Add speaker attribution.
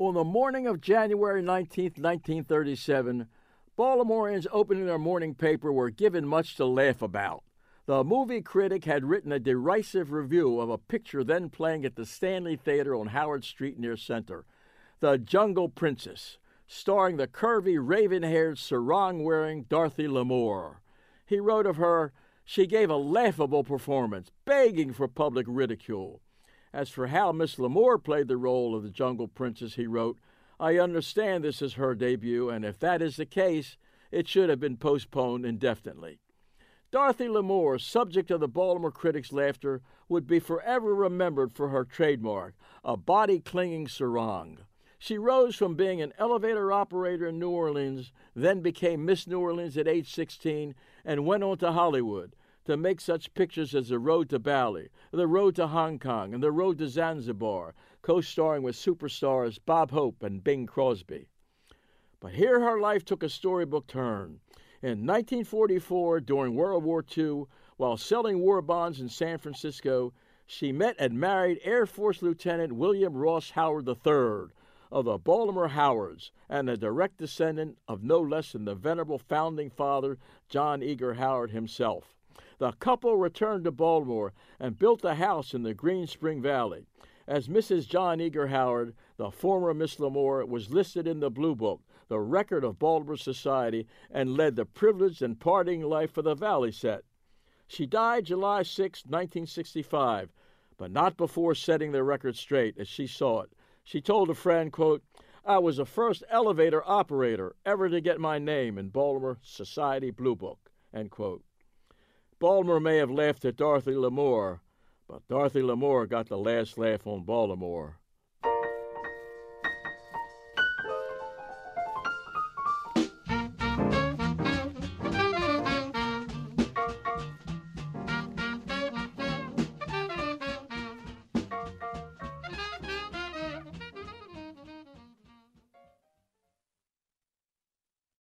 Speaker 1: On the morning of January 19, 1937, Baltimoreans opening their morning paper were given much to laugh about. The movie critic had written a derisive review of a picture then playing at the Stanley Theater on Howard Street near Center, The Jungle Princess, starring the curvy, raven haired, sarong wearing Dorothy Lamour. He wrote of her, she gave a laughable performance, begging for public ridicule. As for how Miss Lamour played the role of the Jungle Princess, he wrote, I understand this is her debut, and if that is the case, it should have been postponed indefinitely. Dorothy Lamour, subject of the Baltimore critics' laughter, would be forever remembered for her trademark, a body clinging sarong. She rose from being an elevator operator in New Orleans, then became Miss New Orleans at age 16, and went on to Hollywood to make such pictures as The Road to Bali, The Road to Hong Kong, and The Road to Zanzibar, co starring with superstars Bob Hope and Bing Crosby. But here her life took a storybook turn. In 1944, during World War II, while selling war bonds in San Francisco, she met and married Air Force Lieutenant William Ross Howard III of the Baltimore Howards and a direct descendant of no less than the venerable founding father, John Eager Howard himself. The couple returned to Baltimore and built a house in the Green Spring Valley. As Mrs. John Eager Howard, the former Miss Lamour was listed in the Blue Book, the record of Baltimore society, and led the privileged and partying life of the Valley set. She died July 6, 1965, but not before setting the record straight as she saw it. She told a friend, quote, I was the first elevator operator ever to get my name in Baltimore Society Blue Book. End quote. Baltimore may have laughed at Dorothy Lamour, but Dorothy Lamour got the last laugh on Baltimore.